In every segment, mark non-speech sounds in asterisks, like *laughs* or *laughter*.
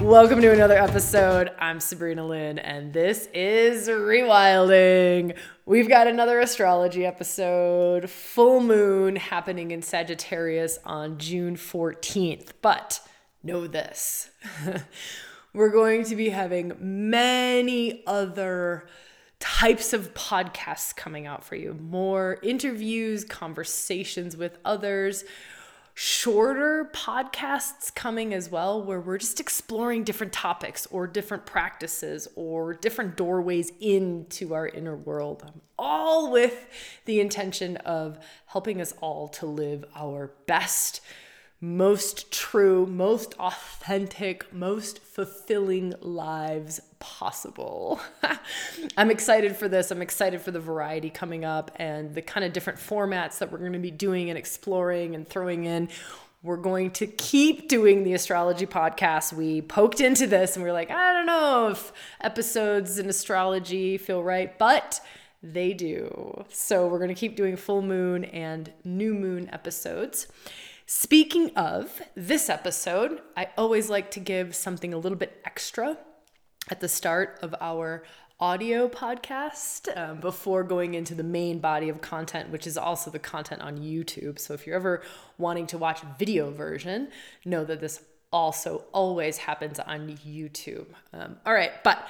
Welcome to another episode. I'm Sabrina Lynn, and this is Rewilding. We've got another astrology episode, full moon happening in Sagittarius on June 14th. But know this *laughs* we're going to be having many other types of podcasts coming out for you more interviews, conversations with others shorter podcasts coming as well where we're just exploring different topics or different practices or different doorways into our inner world um, all with the intention of helping us all to live our best most true, most authentic, most fulfilling lives possible. *laughs* I'm excited for this. I'm excited for the variety coming up and the kind of different formats that we're going to be doing and exploring and throwing in. We're going to keep doing the astrology podcast. We poked into this and we are like, I don't know if episodes in astrology feel right, but they do. So we're going to keep doing full moon and new moon episodes. Speaking of this episode, I always like to give something a little bit extra at the start of our audio podcast um, before going into the main body of content, which is also the content on YouTube. So if you're ever wanting to watch video version, know that this also always happens on YouTube. Um, all right, but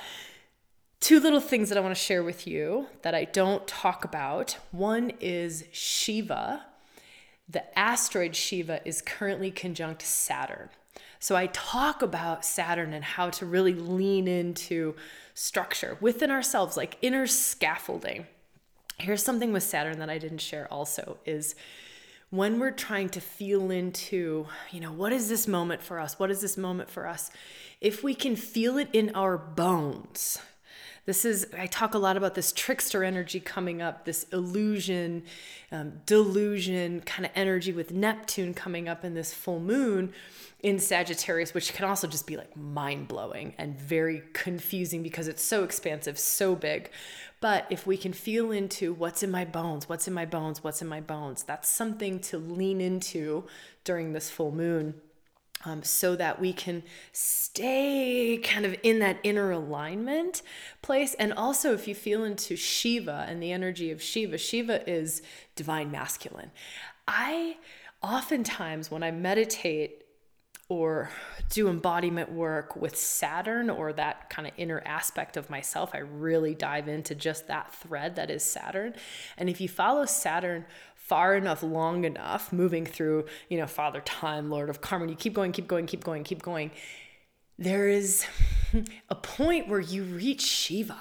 two little things that I want to share with you that I don't talk about. One is Shiva the asteroid Shiva is currently conjunct Saturn. So I talk about Saturn and how to really lean into structure within ourselves, like inner scaffolding. Here's something with Saturn that I didn't share also is when we're trying to feel into, you know, what is this moment for us? What is this moment for us? If we can feel it in our bones, this is, I talk a lot about this trickster energy coming up, this illusion, um, delusion kind of energy with Neptune coming up in this full moon in Sagittarius, which can also just be like mind blowing and very confusing because it's so expansive, so big. But if we can feel into what's in my bones, what's in my bones, what's in my bones, that's something to lean into during this full moon um, so that we can stay kind of in that inner alignment place. And also, if you feel into Shiva and the energy of Shiva, Shiva is divine masculine. I oftentimes, when I meditate or do embodiment work with Saturn or that kind of inner aspect of myself, I really dive into just that thread that is Saturn. And if you follow Saturn far enough, long enough, moving through, you know, Father Time, Lord of Karma, you keep going, keep going, keep going, keep going. There is a point where you reach Shiva.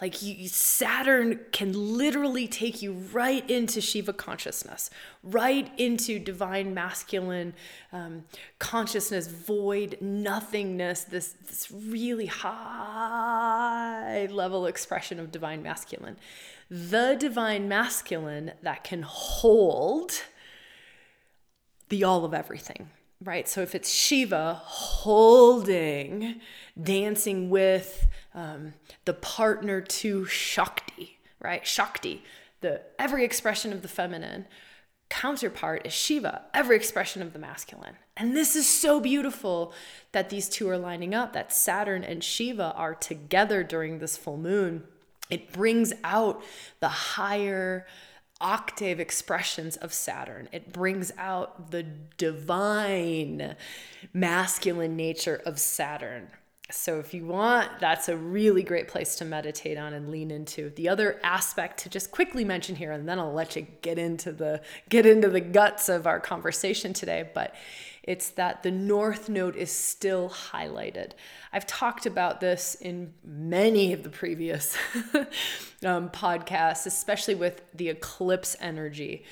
Like you, Saturn can literally take you right into Shiva consciousness, right into divine masculine um, consciousness, void, nothingness, this, this really high level expression of divine masculine the divine masculine that can hold the all of everything, right? So if it's Shiva holding, dancing with um, the partner to Shakti, right? Shakti, the every expression of the feminine counterpart is Shiva, every expression of the masculine. And this is so beautiful that these two are lining up, that Saturn and Shiva are together during this full moon it brings out the higher octave expressions of Saturn. It brings out the divine masculine nature of Saturn. So, if you want, that's a really great place to meditate on and lean into. The other aspect to just quickly mention here, and then I'll let you get into the get into the guts of our conversation today. But it's that the North Node is still highlighted. I've talked about this in many of the previous *laughs* um, podcasts, especially with the eclipse energy.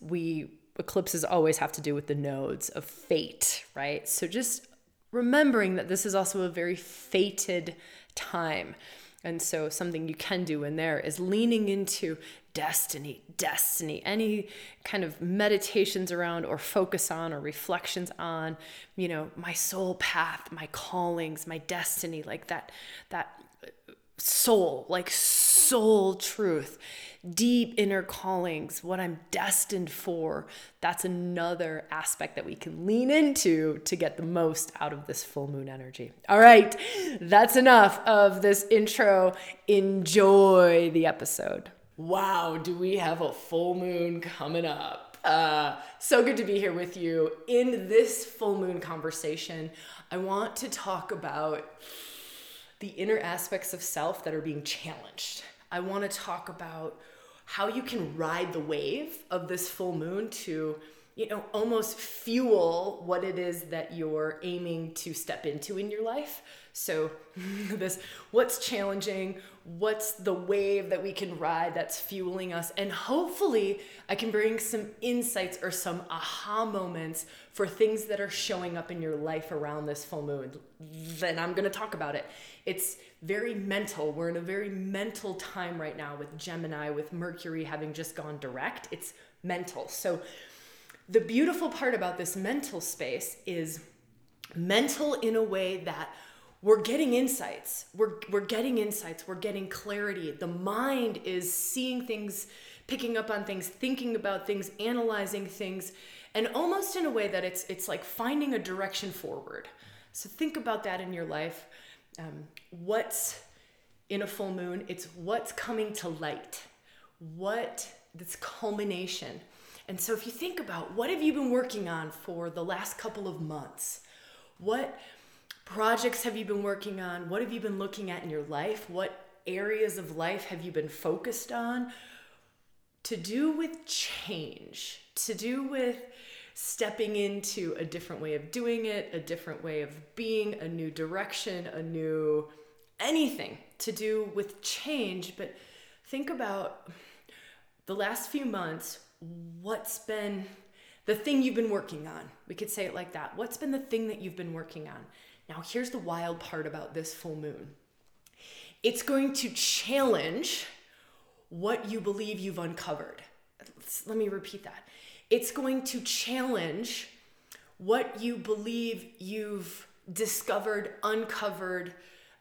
We eclipses always have to do with the nodes of fate, right? So just remembering that this is also a very fated time. And so, something you can do in there is leaning into destiny, destiny, any kind of meditations around or focus on or reflections on, you know, my soul path, my callings, my destiny, like that, that soul, like soul truth. deep inner callings, what I'm destined for, that's another aspect that we can lean into to get the most out of this full moon energy. All right, that's enough of this intro. Enjoy the episode. Wow, do we have a full moon coming up? Uh, so good to be here with you. In this full moon conversation, I want to talk about the inner aspects of self that are being challenged. I want to talk about how you can ride the wave of this full moon to you know almost fuel what it is that you're aiming to step into in your life so *laughs* this what's challenging what's the wave that we can ride that's fueling us. And hopefully i can bring some insights or some aha moments for things that are showing up in your life around this full moon. Then i'm going to talk about it. It's very mental. We're in a very mental time right now with gemini with mercury having just gone direct. It's mental. So the beautiful part about this mental space is mental in a way that we're getting insights. We're, we're getting insights. We're getting clarity. The mind is seeing things, picking up on things, thinking about things, analyzing things, and almost in a way that it's, it's like finding a direction forward. So think about that in your life. Um, what's in a full moon? It's what's coming to light. What, this culmination and so if you think about what have you been working on for the last couple of months? What projects have you been working on? What have you been looking at in your life? What areas of life have you been focused on? To do with change, to do with stepping into a different way of doing it, a different way of being, a new direction, a new anything to do with change. But think about the last few months what's been the thing you've been working on? We could say it like that. What's been the thing that you've been working on? Now, here's the wild part about this full moon it's going to challenge what you believe you've uncovered. Let me repeat that. It's going to challenge what you believe you've discovered, uncovered,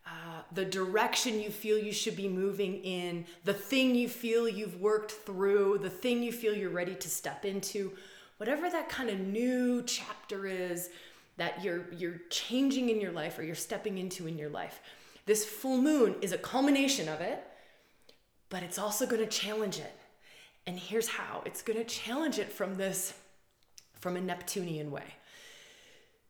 uh, the direction you feel you should be moving in, the thing you feel you've worked through, the thing you feel you're ready to step into, whatever that kind of new chapter is that you're you're changing in your life or you're stepping into in your life. This full moon is a culmination of it, but it's also going to challenge it. And here's how. It's going to challenge it from this from a Neptunian way.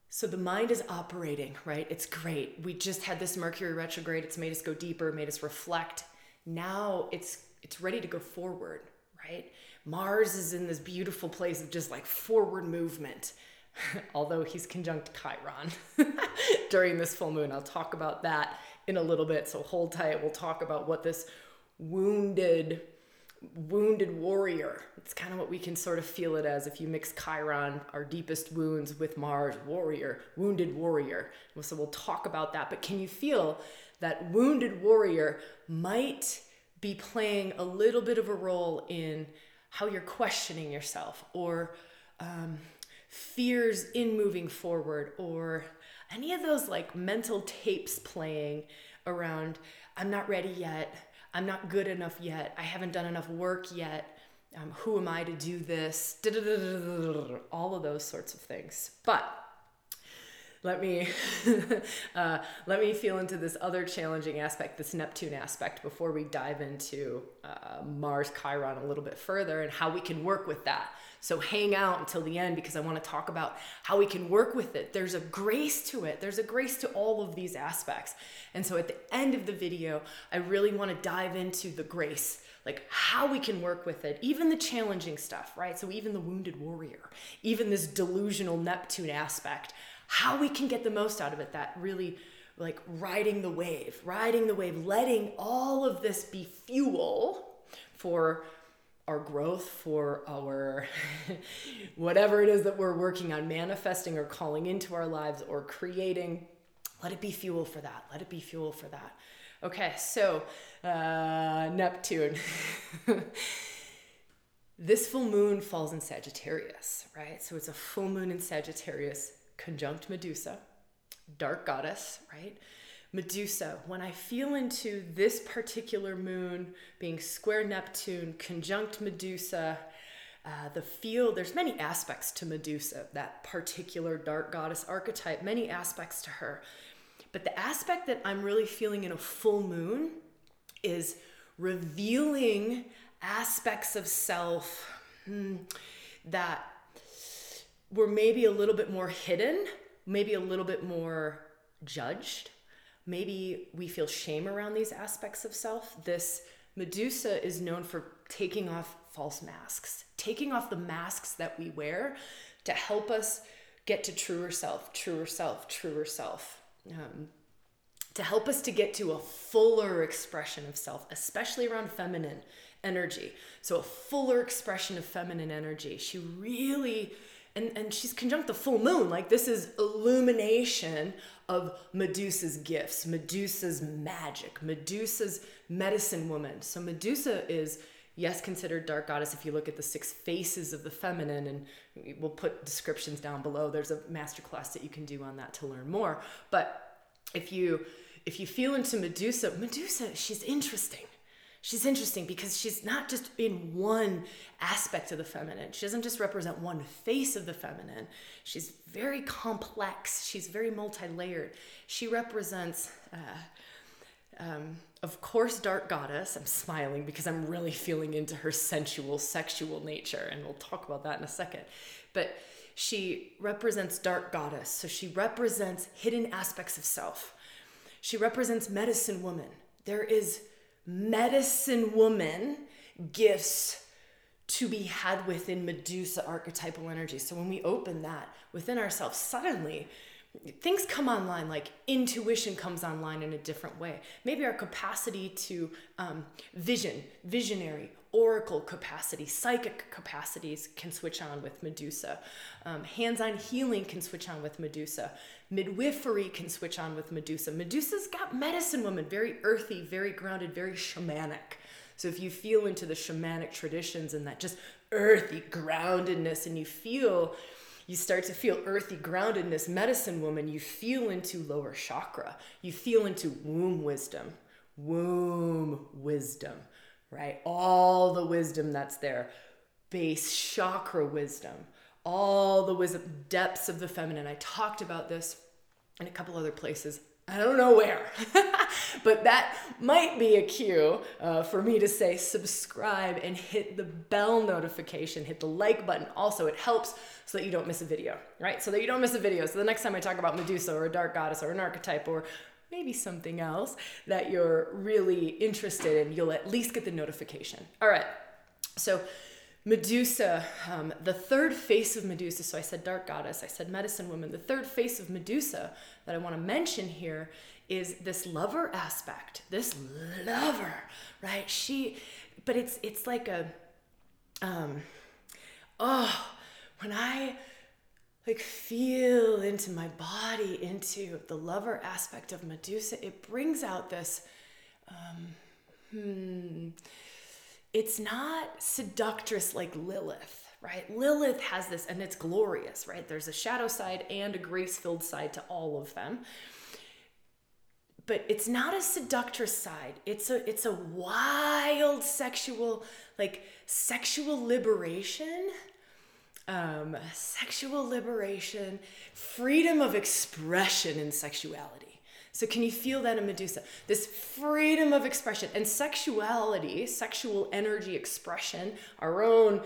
So the mind is operating, right? It's great. We just had this Mercury retrograde. It's made us go deeper, made us reflect. Now it's it's ready to go forward, right? Mars is in this beautiful place of just like forward movement. *laughs* Although he's conjunct Chiron *laughs* during this full moon. I'll talk about that in a little bit. So hold tight. We'll talk about what this wounded wounded warrior. It's kind of what we can sort of feel it as if you mix Chiron, our deepest wounds, with Mars, warrior, wounded warrior. So we'll talk about that. But can you feel that wounded warrior might be playing a little bit of a role in how you're questioning yourself or um, fears in moving forward or any of those like mental tapes playing around, I'm not ready yet I'm not good enough yet. I haven't done enough work yet. Um, who am I to do this? All of those sorts of things. But let me *laughs* uh, let me feel into this other challenging aspect, this Neptune aspect, before we dive into uh, Mars Chiron a little bit further and how we can work with that. So hang out until the end because I want to talk about how we can work with it. There's a grace to it. There's a grace to all of these aspects. And so at the end of the video, I really want to dive into the grace like how we can work with it, even the challenging stuff, right? So, even the wounded warrior, even this delusional Neptune aspect, how we can get the most out of it, that really like riding the wave, riding the wave, letting all of this be fuel for our growth, for our *laughs* whatever it is that we're working on, manifesting or calling into our lives or creating. Let it be fuel for that. Let it be fuel for that. Okay, so uh, Neptune. *laughs* this full moon falls in Sagittarius, right? So it's a full moon in Sagittarius, conjunct Medusa, dark goddess, right? Medusa, when I feel into this particular moon being square Neptune, conjunct Medusa, uh, the feel, there's many aspects to Medusa, that particular dark goddess archetype, many aspects to her. But the aspect that I'm really feeling in a full moon is revealing aspects of self hmm, that were maybe a little bit more hidden, maybe a little bit more judged. Maybe we feel shame around these aspects of self. This Medusa is known for taking off false masks, taking off the masks that we wear to help us get to truer self, truer self, truer self. Um, to help us to get to a fuller expression of self, especially around feminine energy. So, a fuller expression of feminine energy. She really, and, and she's conjunct the full moon. Like, this is illumination of Medusa's gifts, Medusa's magic, Medusa's medicine woman. So, Medusa is yes, considered dark goddess if you look at the six faces of the feminine, and we'll put descriptions down below. There's a masterclass that you can do on that to learn more. But if you if you feel into Medusa, Medusa, she's interesting. She's interesting because she's not just in one aspect of the feminine. She doesn't just represent one face of the feminine. She's very complex. She's very multi-layered. She represents uh, um, of course, Dark Goddess. I'm smiling because I'm really feeling into her sensual, sexual nature, and we'll talk about that in a second. But she represents Dark Goddess, so she represents hidden aspects of self. She represents medicine woman. There is medicine woman gifts to be had within Medusa archetypal energy. So when we open that within ourselves, suddenly things come online like intuition comes online in a different way maybe our capacity to um, vision visionary oracle capacity psychic capacities can switch on with medusa. Um, hands-on healing can switch on with medusa. Midwifery can switch on with medusa. Medusa's got medicine woman very earthy very grounded very shamanic. So if you feel into the shamanic traditions and that just earthy groundedness and you feel you start to feel earthy groundedness medicine woman you feel into lower chakra. You feel into womb wisdom. Womb wisdom right all the wisdom that's there base chakra wisdom all the wisdom depths of the feminine i talked about this in a couple other places I don't know where, *laughs* but that might be a cue uh, for me to say subscribe and hit the bell notification, hit the like button. Also, it helps so that you don't miss a video, right? So that you don't miss a video. So the next time I talk about Medusa or a dark goddess or an archetype or maybe something else that you're really interested in, you'll at least get the notification. All right. So Medusa, um, the third face of Medusa, so I said dark goddess, I said medicine woman. The third face of Medusa that I want to mention here is this lover aspect. This lover, right? She, but it's it's like a, um, oh, when I like feel into my body, into the lover aspect of Medusa, it brings out this, um, hmm it's not seductress like Lilith, right? Lilith has this, and it's glorious, right? There's a shadow side and a grace filled side to all of them. But it's not a seductress side. It's a it's a wild sexual, like sexual liberation, um, sexual liberation, freedom of expression in sexuality so, can you feel that in Medusa? This freedom of expression and sexuality, sexual energy expression, our own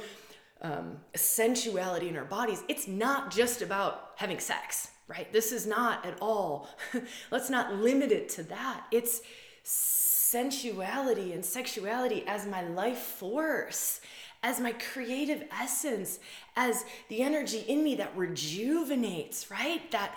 um, sensuality in our bodies, it's not just about having sex, right? This is not at all, *laughs* let's not limit it to that. It's sensuality and sexuality as my life force, as my creative essence, as the energy in me that rejuvenates, right? That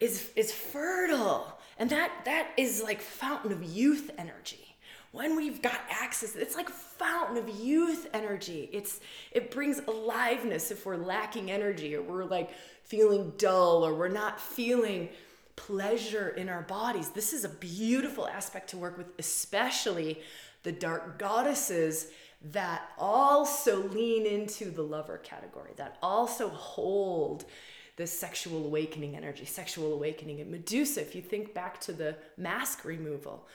is, is fertile and that that is like fountain of youth energy. When we've got access, it's like fountain of youth energy. It's it brings aliveness if we're lacking energy or we're like feeling dull or we're not feeling pleasure in our bodies. This is a beautiful aspect to work with, especially the dark goddesses that also lean into the lover category, that also hold this sexual awakening energy, sexual awakening. And Medusa, if you think back to the mask removal,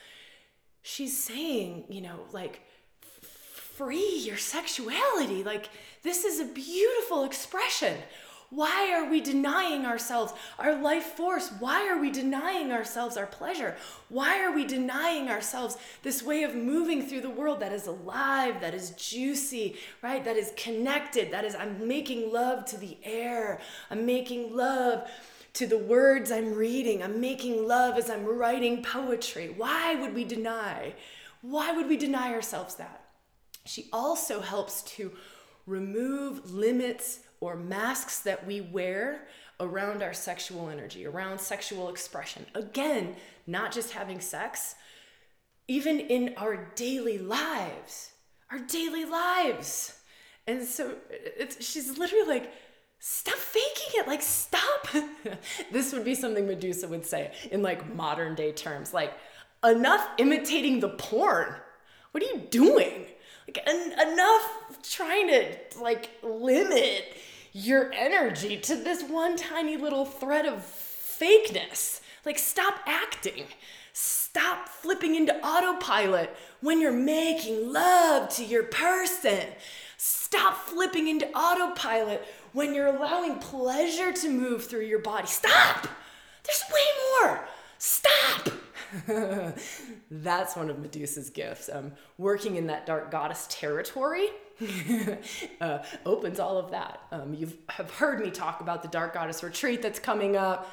she's saying, you know, like, free your sexuality. Like, this is a beautiful expression. Why are we denying ourselves our life force? Why are we denying ourselves our pleasure? Why are we denying ourselves this way of moving through the world that is alive, that is juicy, right? That is connected, that is, I'm making love to the air, I'm making love to the words I'm reading, I'm making love as I'm writing poetry. Why would we deny? Why would we deny ourselves that? She also helps to remove limits or masks that we wear around our sexual energy, around sexual expression. Again, not just having sex, even in our daily lives, our daily lives. And so it's, she's literally like, stop faking it. Like, stop. *laughs* this would be something Medusa would say in like modern day terms. Like, enough imitating the porn. What are you doing? Like, en- enough trying to like limit your energy to this one tiny little thread of fakeness. Like, stop acting. Stop flipping into autopilot when you're making love to your person. Stop flipping into autopilot when you're allowing pleasure to move through your body. Stop! There's way more. Stop! *laughs* That's one of Medusa's gifts. Um, working in that dark goddess territory *laughs* uh, opens all of that. Um, you have heard me talk about the Dark Goddess Retreat that's coming up.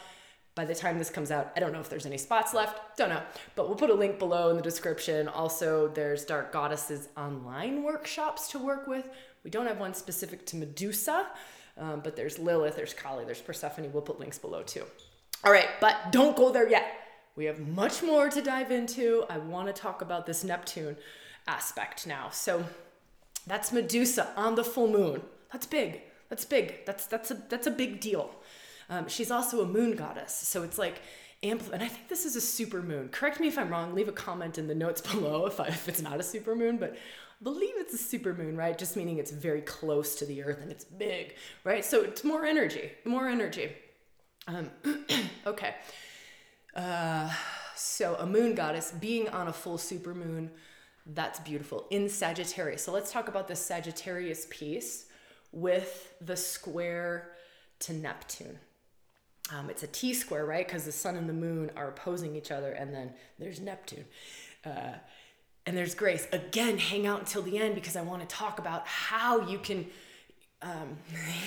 By the time this comes out, I don't know if there's any spots left. Don't know. But we'll put a link below in the description. Also, there's Dark Goddesses online workshops to work with. We don't have one specific to Medusa, um, but there's Lilith, there's Kali, there's Persephone. We'll put links below too. All right, but don't go there yet. We have much more to dive into. I want to talk about this Neptune aspect now. So, that's Medusa on the full moon. That's big. That's big. That's that's a that's a big deal. Um, she's also a moon goddess, so it's like ampl- and I think this is a super moon. Correct me if I'm wrong. Leave a comment in the notes *laughs* below if I, if it's not a super moon, but I believe it's a super moon, right? Just meaning it's very close to the earth and it's big, right? So it's more energy, more energy. Um, *clears throat* okay. Uh, so a moon goddess being on a full super moon that's beautiful in Sagittarius. So let's talk about the Sagittarius piece with the square to Neptune. Um, it's a T square, right? Because the sun and the moon are opposing each other, and then there's Neptune. Uh, and there's Grace. Again, hang out until the end because I want to talk about how you can. Um,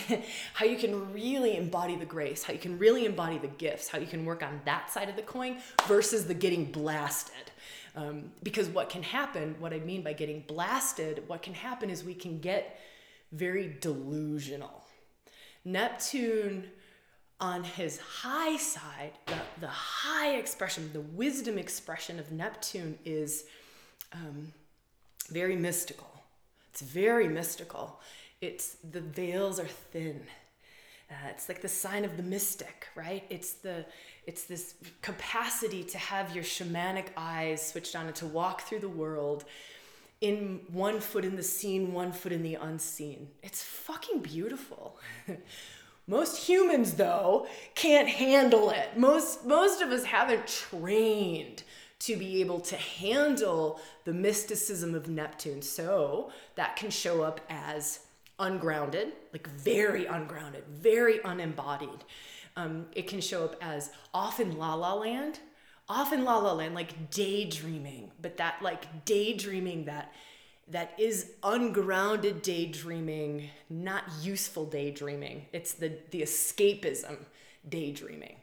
*laughs* how you can really embody the grace, how you can really embody the gifts, how you can work on that side of the coin versus the getting blasted. Um, because what can happen, what I mean by getting blasted, what can happen is we can get very delusional. Neptune on his high side, the, the high expression, the wisdom expression of Neptune is um, very mystical. It's very mystical. It's the veils are thin. Uh, it's like the sign of the mystic, right? It's the it's this capacity to have your shamanic eyes switched on and to walk through the world in one foot in the seen, one foot in the unseen. It's fucking beautiful. *laughs* most humans though can't handle it. Most most of us haven't trained to be able to handle the mysticism of Neptune. So that can show up as ungrounded, like very ungrounded, very unembodied. Um, it can show up as often la la land, often la la land, like daydreaming, but that like daydreaming that that is ungrounded daydreaming, not useful daydreaming. It's the the escapism daydreaming.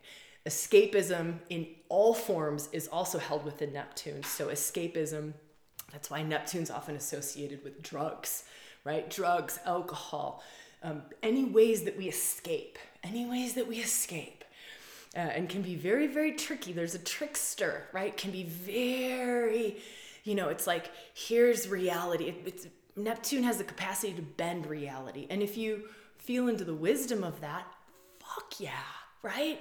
Escapism in all forms is also held within Neptune. So escapism, that's why Neptune's often associated with drugs, right? Drugs, alcohol, um, any ways that we escape any ways that we escape. Uh, and can be very, very tricky. There's a trickster, right? Can be very, you know, it's like, here's reality. It, it's, Neptune has the capacity to bend reality. And if you feel into the wisdom of that, fuck yeah, right?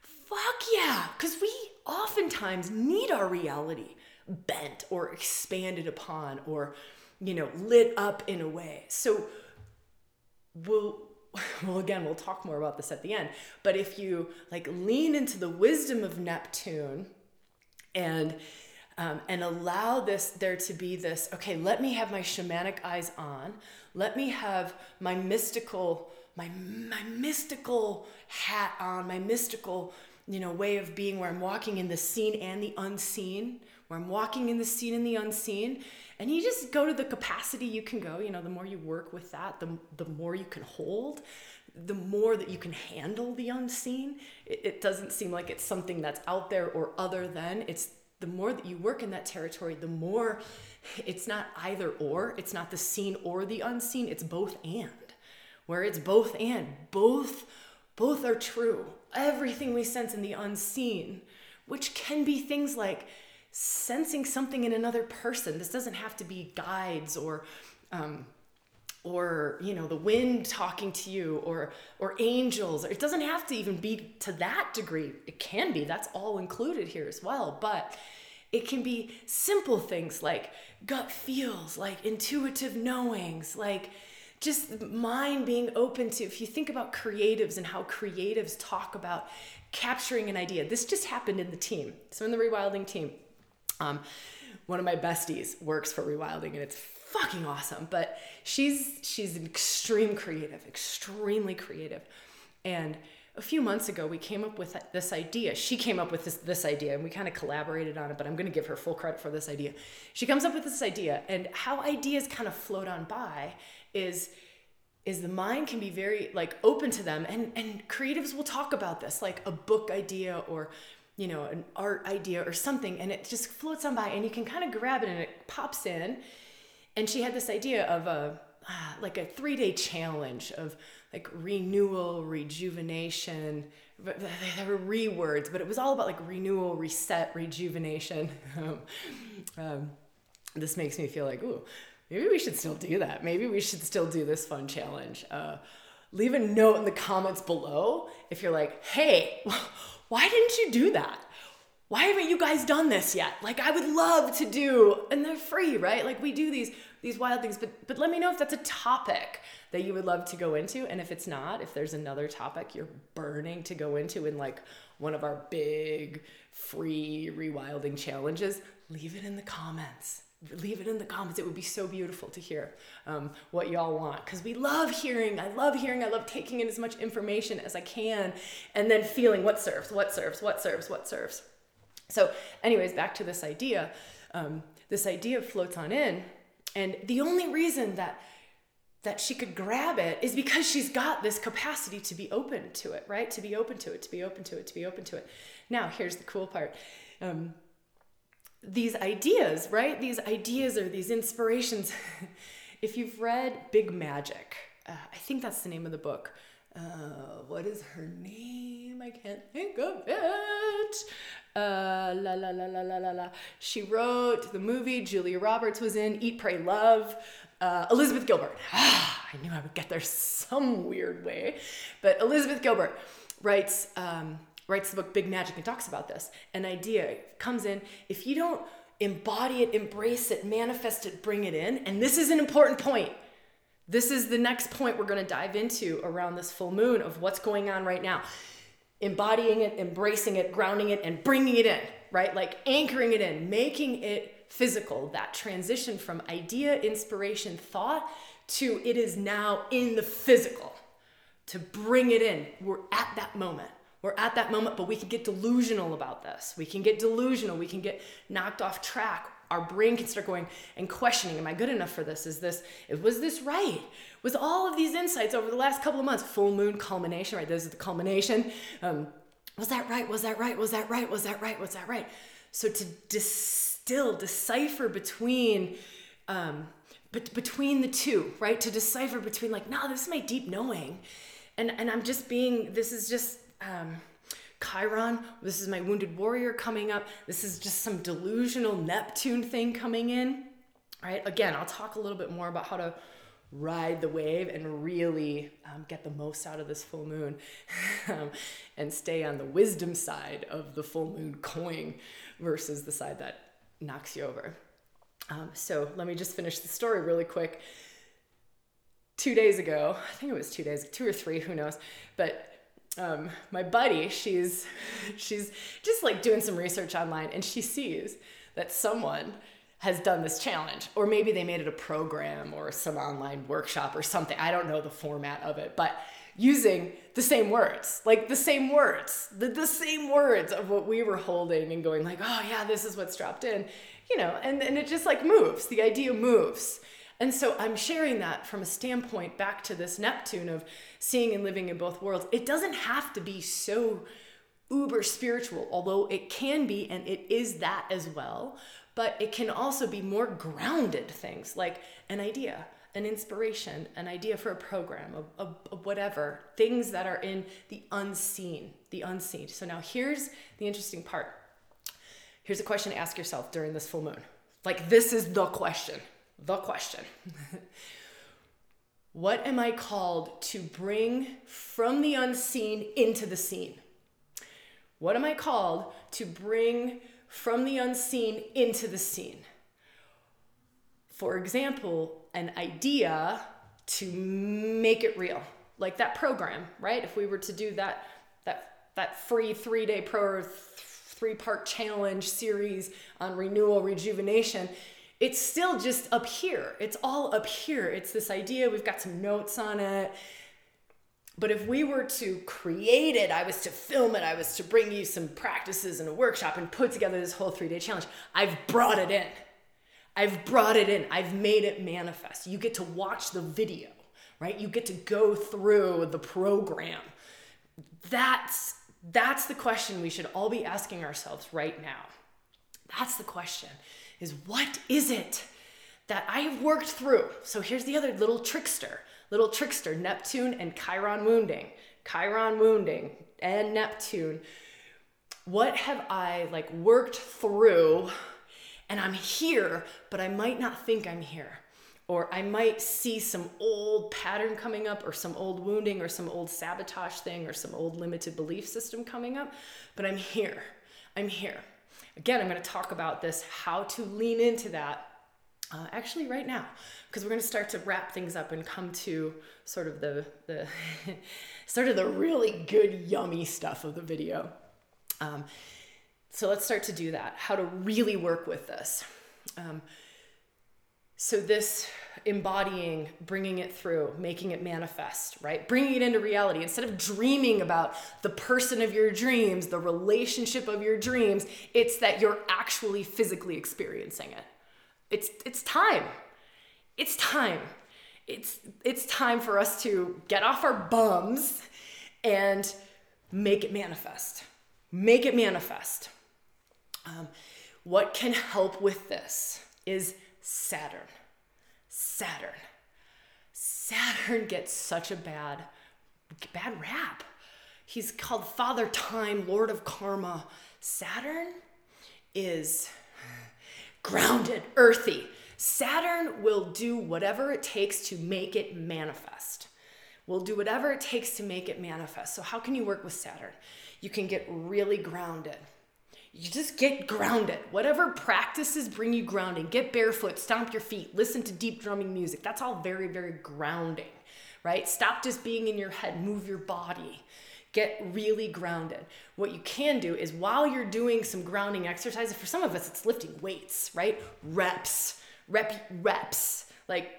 Fuck yeah. Because we oftentimes need our reality bent or expanded upon or, you know, lit up in a way. So, we'll, *laughs* well again we'll talk more about this at the end but if you like lean into the wisdom of neptune and um, and allow this there to be this okay let me have my shamanic eyes on let me have my mystical my my mystical hat on my mystical you know way of being where i'm walking in the seen and the unseen where i'm walking in the seen and the unseen and you just go to the capacity you can go you know the more you work with that the, the more you can hold the more that you can handle the unseen. It, it doesn't seem like it's something that's out there or other than it's the more that you work in that territory the more it's not either or it's not the seen or the unseen it's both and. Where it's both and both both are true. Everything we sense in the unseen which can be things like sensing something in another person. This doesn't have to be guides or um, or you know the wind talking to you or or angels. It doesn't have to even be to that degree. It can be. That's all included here as well. But it can be simple things like gut feels like intuitive knowings like just mind being open to if you think about creatives and how creatives talk about capturing an idea. This just happened in the team. So in the rewilding team um, one of my besties works for Rewilding and it's fucking awesome. But she's she's an extreme creative, extremely creative. And a few months ago, we came up with this idea. She came up with this, this idea and we kind of collaborated on it, but I'm going to give her full credit for this idea. She comes up with this idea, and how ideas kind of float on by is is the mind can be very like open to them and and creatives will talk about this like a book idea or you know, an art idea or something, and it just floats on by, and you can kind of grab it, and it pops in. And she had this idea of a ah, like a three day challenge of like renewal, rejuvenation. There were re words, but it was all about like renewal, reset, rejuvenation. *laughs* um, this makes me feel like, ooh, maybe we should still do that. Maybe we should still do this fun challenge. Uh, leave a note in the comments below if you're like, hey, why didn't you do that? Why haven't you guys done this yet? Like I would love to do, and they're free, right? Like we do these these wild things, but but let me know if that's a topic that you would love to go into, and if it's not, if there's another topic you're burning to go into in like one of our big free rewilding challenges, leave it in the comments leave it in the comments. It would be so beautiful to hear um, what y'all want because we love hearing. I love hearing. I love taking in as much information as I can and then feeling what serves, what serves, what serves, what serves. So, anyways, back to this idea. Um, this idea floats on in, and the only reason that that she could grab it is because she's got this capacity to be open to it, right? To be open to it, to be open to it, to be open to it. Now, here's the cool part. Um, these ideas, right? These ideas or these inspirations. *laughs* if you've read Big Magic, uh, I think that's the name of the book. Uh, what is her name? I can't think of it. Uh, la la la la la la la. She wrote the movie. Julia Roberts was in Eat, Pray, Love. Uh, Elizabeth Gilbert. *sighs* I knew I would get there some weird way, but Elizabeth Gilbert writes. Um, writes the book Big Magic and talks about this. An idea comes in. If you don't embody it, embrace it, manifest it, bring it in, and this is an important point. This is the next point we're going to dive into around this full moon of what's going on right now. Embodying it, embracing it, grounding it, and bringing it in, right? Like anchoring it in, making it physical. That transition from idea, inspiration, thought to it is now in the physical. To bring it in. We're at that moment. We're at that moment, but we can get delusional about this. We can get delusional. We can get knocked off track. Our brain can start going and questioning, am I good enough for this? Is this, was this right? Was all of these insights over the last couple of months, full moon culmination, right? This is the culmination. Um, was that right? Was that right? Was that right? Was that right? Was that right? So to distill, decipher between, um, but between the two, right? To decipher between like, no, this is my deep knowing. And, and I'm just being, this is just um, Chiron, this is my wounded warrior coming up. This is just some delusional Neptune thing coming in. Right? Again, I'll talk a little bit more about how to ride the wave and really um, get the most out of this full moon *laughs* um, and stay on the wisdom side of the full moon coin versus the side that knocks you over. Um, so let me just finish the story really quick. two days ago, I think it was two days, two or three, who knows, but um, my buddy, she's she's just like doing some research online, and she sees that someone has done this challenge, or maybe they made it a program or some online workshop or something. I don't know the format of it, but using the same words, like the same words, the, the same words of what we were holding and going like, oh yeah, this is what's dropped in, you know, and, and it just like moves, the idea moves. And so I'm sharing that from a standpoint back to this Neptune of seeing and living in both worlds. It doesn't have to be so uber spiritual, although it can be and it is that as well. But it can also be more grounded things like an idea, an inspiration, an idea for a program, of, of, of, whatever, things that are in the unseen, the unseen. So now here's the interesting part. Here's a question to ask yourself during this full moon. Like, this is the question the question What am I called to bring from the unseen into the seen? What am I called to bring from the unseen into the seen? For example, an idea to make it real, like that program, right? If we were to do that, that, that free three day pro three part challenge series on renewal, rejuvenation, it's still just up here. It's all up here. It's this idea, we've got some notes on it. But if we were to create it, I was to film it, I was to bring you some practices and a workshop and put together this whole three day challenge, I've brought it in. I've brought it in. I've made it manifest. You get to watch the video, right? You get to go through the program. That's that's the question we should all be asking ourselves right now. That's the question is what is it that I've worked through? So here's the other little trickster, little trickster, Neptune and Chiron wounding, Chiron wounding and Neptune. What have I like worked through and I'm here, but I might not think I'm here? Or I might see some old pattern coming up, or some old wounding, or some old sabotage thing, or some old limited belief system coming up, but I'm here. I'm here. Again, I'm going to talk about this, how to lean into that uh, actually right now because we're going to start to wrap things up and come to sort of the the *laughs* sort of the really good yummy stuff of the video. Um, so let's start to do that how to really work with this. Um, so this embodying, bringing it through, making it manifest, right? Bringing it into reality. Instead of dreaming about the person of your dreams, the relationship of your dreams, it's that you're actually physically experiencing it. It's it's time. It's time. It's it's time for us to get off our bums and make it manifest. Make it manifest. Um, what can help with this is Saturn. Saturn. Saturn gets such a bad, bad rap. He's called Father Time, Lord of Karma. Saturn is grounded, earthy. Saturn will do whatever it takes to make it manifest. Will do whatever it takes to make it manifest. So, how can you work with Saturn? You can get really grounded you just get grounded. Whatever practices bring you grounding, get barefoot, stomp your feet, listen to deep drumming music. That's all very, very grounding, right? Stop just being in your head, move your body. Get really grounded. What you can do is while you're doing some grounding exercises, for some of us, it's lifting weights, right? Reps, rep, reps, like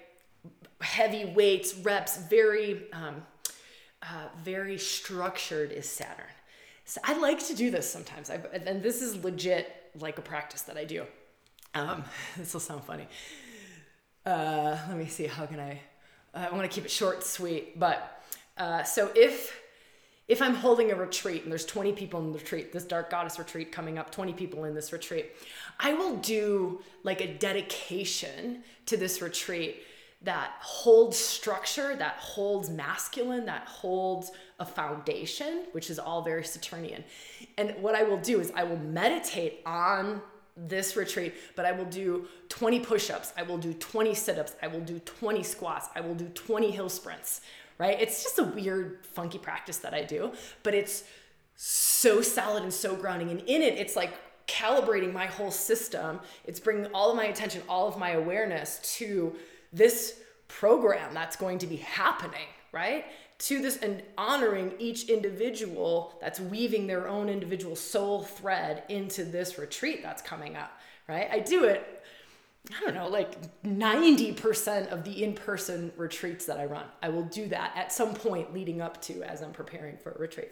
heavy weights, reps, very, um, uh, very structured is Saturn so I like to do this sometimes. I, and this is legit like a practice that I do. Um, *laughs* this will sound funny. Uh, let me see. How can I? Uh, I want to keep it short sweet. But uh, so if if I'm holding a retreat and there's 20 people in the retreat, this dark goddess retreat coming up, 20 people in this retreat, I will do like a dedication to this retreat that holds structure, that holds masculine, that holds a foundation, which is all very Saturnian. And what I will do is I will meditate on this retreat, but I will do 20 push ups, I will do 20 sit ups, I will do 20 squats, I will do 20 hill sprints, right? It's just a weird, funky practice that I do, but it's so solid and so grounding. And in it, it's like calibrating my whole system. It's bringing all of my attention, all of my awareness to this program that's going to be happening, right? To this and honoring each individual that's weaving their own individual soul thread into this retreat that's coming up, right? I do it I don't know, like 90% of the in person retreats that I run. I will do that at some point leading up to as I'm preparing for a retreat.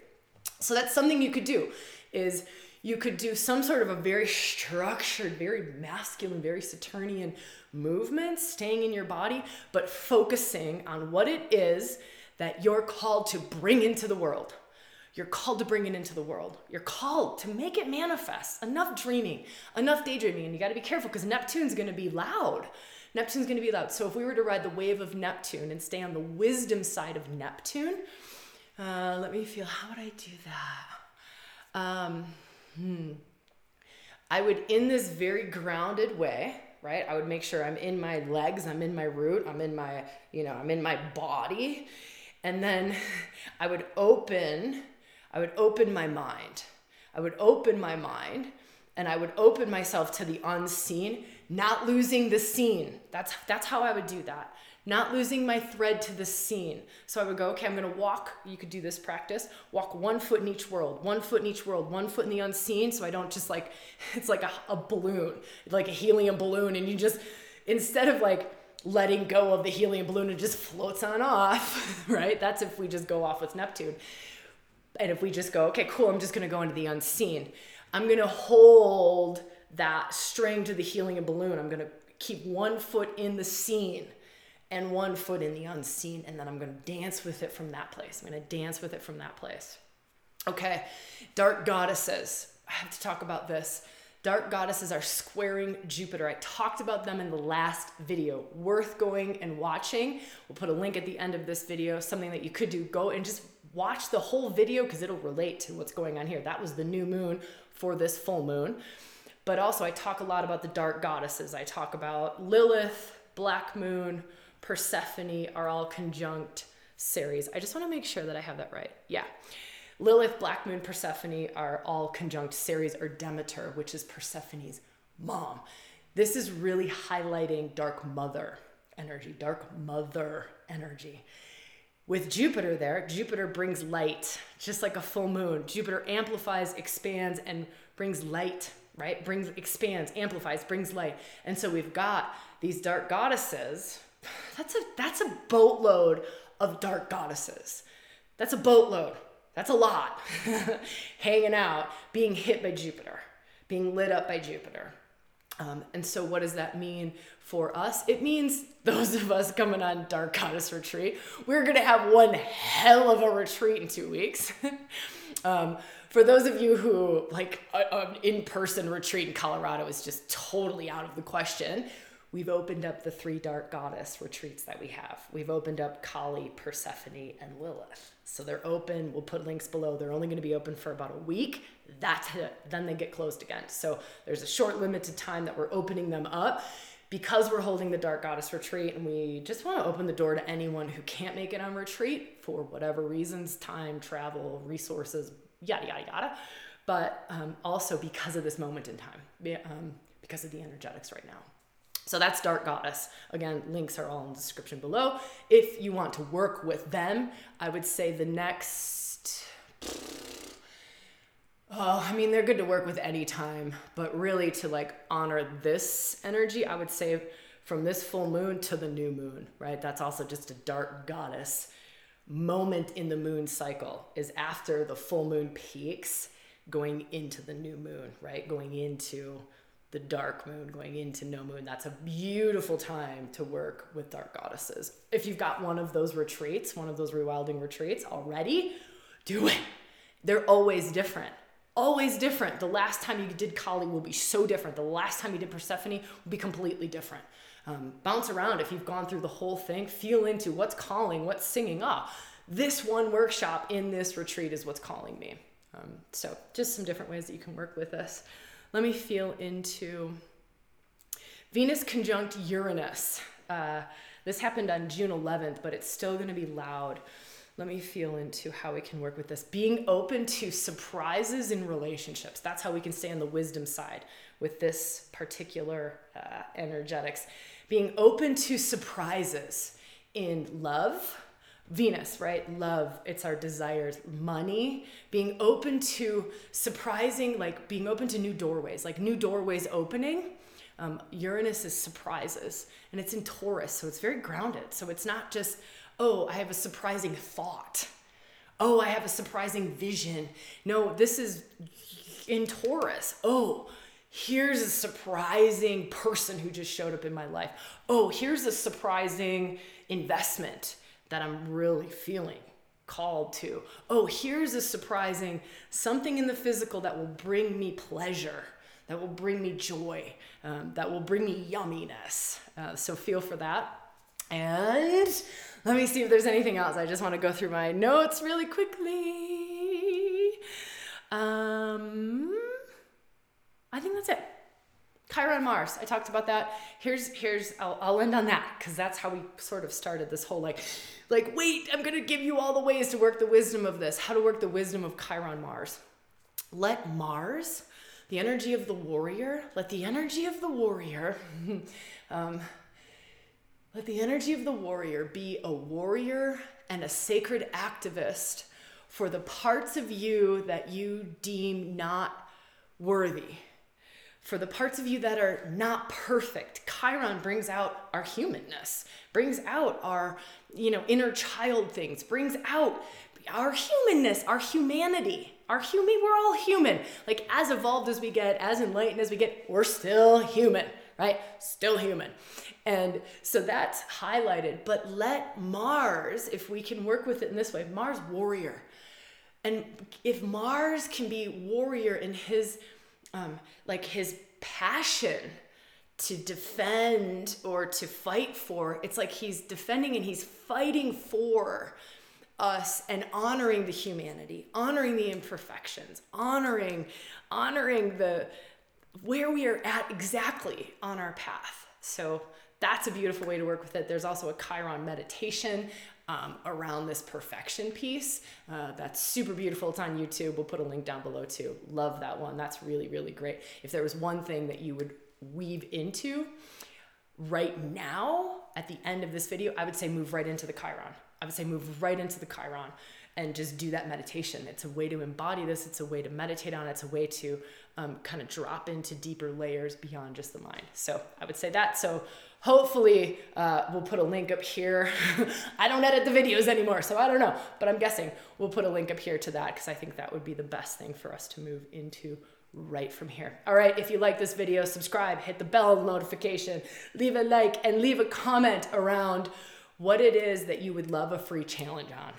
So that's something you could do is you could do some sort of a very structured, very masculine, very Saturnian movement, staying in your body, but focusing on what it is that you're called to bring into the world. You're called to bring it into the world. You're called to make it manifest. Enough dreaming, enough daydreaming. And you got to be careful because Neptune's going to be loud. Neptune's going to be loud. So if we were to ride the wave of Neptune and stay on the wisdom side of Neptune, uh, let me feel how would I do that? Um, hmm. I would, in this very grounded way, right? I would make sure I'm in my legs, I'm in my root, I'm in my, you know, I'm in my body. And then *laughs* I would open I would open my mind. I would open my mind and I would open myself to the unseen, not losing the seen. That's that's how I would do that. Not losing my thread to the seen. So I would go, okay, I'm gonna walk. You could do this practice. Walk one foot in each world, one foot in each world, one foot in the unseen. So I don't just like, *laughs* it's like a, a balloon, like a helium balloon. And you just, instead of like letting go of the helium balloon, it just floats on off, *laughs* right? That's if we just go off with Neptune. And if we just go, okay, cool, I'm just gonna go into the unseen, I'm gonna hold that string to the helium balloon. I'm gonna keep one foot in the seen and one foot in the unseen, and then I'm gonna dance with it from that place. I'm gonna dance with it from that place. Okay, dark goddesses. I have to talk about this. Dark goddesses are squaring Jupiter. I talked about them in the last video. Worth going and watching. We'll put a link at the end of this video, something that you could do. Go and just watch the whole video because it'll relate to what's going on here. That was the new moon for this full moon. But also, I talk a lot about the dark goddesses. I talk about Lilith, Black Moon, Persephone are all conjunct Ceres. I just want to make sure that I have that right. Yeah. Lilith, Black Moon, Persephone are all conjunct Ceres or Demeter, which is Persephone's mom. This is really highlighting dark mother energy, dark mother energy. With Jupiter there, Jupiter brings light, just like a full moon. Jupiter amplifies, expands, and brings light, right? Brings, expands, amplifies, brings light. And so we've got these dark goddesses. That's a that's a boatload of dark goddesses. That's a boatload. That's a lot. *laughs* Hanging out, being hit by Jupiter, being lit up by Jupiter. Um, and so, what does that mean for us? It means those of us coming on Dark Goddess Retreat, we're going to have one hell of a retreat in two weeks. *laughs* um, for those of you who like an in person retreat in Colorado is just totally out of the question, we've opened up the three Dark Goddess retreats that we have. We've opened up Kali, Persephone, and Lilith. So they're open. We'll put links below. They're only going to be open for about a week. That's it. Then they get closed again. So there's a short limited time that we're opening them up because we're holding the Dark Goddess retreat and we just want to open the door to anyone who can't make it on retreat for whatever reasons time, travel, resources, yada, yada, yada. But um, also because of this moment in time, um, because of the energetics right now. So that's Dark Goddess. Again, links are all in the description below. If you want to work with them, I would say the next. Oh, I mean, they're good to work with anytime, but really to like honor this energy, I would say from this full moon to the new moon, right? That's also just a dark goddess moment in the moon cycle is after the full moon peaks going into the new moon, right? Going into the dark moon going into no moon. That's a beautiful time to work with dark goddesses. If you've got one of those retreats, one of those rewilding retreats already, do it. They're always different. Always different. The last time you did Kali will be so different. The last time you did Persephone will be completely different. Um, bounce around if you've gone through the whole thing. Feel into what's calling, what's singing. Ah, this one workshop in this retreat is what's calling me. Um, so, just some different ways that you can work with this. Let me feel into Venus conjunct Uranus. Uh, this happened on June 11th, but it's still going to be loud. Let me feel into how we can work with this. Being open to surprises in relationships. That's how we can stay on the wisdom side with this particular uh, energetics. Being open to surprises in love. Venus, right? Love, it's our desires. Money, being open to surprising, like being open to new doorways, like new doorways opening. Um, Uranus is surprises, and it's in Taurus, so it's very grounded. So it's not just, oh, I have a surprising thought. Oh, I have a surprising vision. No, this is in Taurus. Oh, here's a surprising person who just showed up in my life. Oh, here's a surprising investment that I'm really feeling called to. Oh, here's a surprising something in the physical that will bring me pleasure, that will bring me joy, um, that will bring me yumminess. Uh, so feel for that. And let me see if there's anything else. I just want to go through my notes really quickly. Um, I think that's it. Chiron Mars. I talked about that. Here's here's I'll, I'll end on that because that's how we sort of started this whole like like wait I'm gonna give you all the ways to work the wisdom of this. How to work the wisdom of Chiron Mars. Let Mars, the energy of the warrior, let the energy of the warrior, *laughs* um, let the energy of the warrior be a warrior and a sacred activist for the parts of you that you deem not worthy for the parts of you that are not perfect. Chiron brings out our humanness brings out our you know inner child things brings out our humanness our humanity our human we're all human. Like as evolved as we get as enlightened as we get we're still human right? Still human. And so that's highlighted. But let mars if we can work with it in this way mars warrior. And if mars can be warrior in his um, like his passion to defend or to fight for. It's like he's defending and he's fighting for us and honoring the humanity, honoring the imperfections, honoring honoring the where we are at exactly on our path. So that's a beautiful way to work with it. There's also a Chiron meditation um, around this perfection piece. Uh, that's super beautiful. It's on YouTube. We'll put a link down below too. Love that one. That's really, really great. If there was one thing that you would weave into right now at the end of this video, I would say move right into the Chiron. I would say move right into the Chiron and just do that meditation. It's a way to embody this, it's a way to meditate on it, it's a way to um, kind of drop into deeper layers beyond just the mind. So I would say that. So hopefully uh, we'll put a link up here. *laughs* I don't edit the videos anymore, so I don't know, but I'm guessing we'll put a link up here to that because I think that would be the best thing for us to move into right from here. All right, if you like this video, subscribe, hit the bell notification, leave a like, and leave a comment around what it is that you would love a free challenge on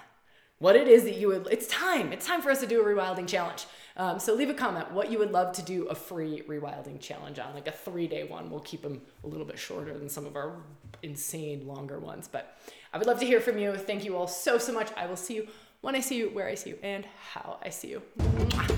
what it is that you would it's time it's time for us to do a rewilding challenge um, so leave a comment what you would love to do a free rewilding challenge on like a three day one. We'll keep them a little bit shorter than some of our insane longer ones but i would love to hear from you. Thank you all so so much. I will see you when i see you where i see you and how i see you.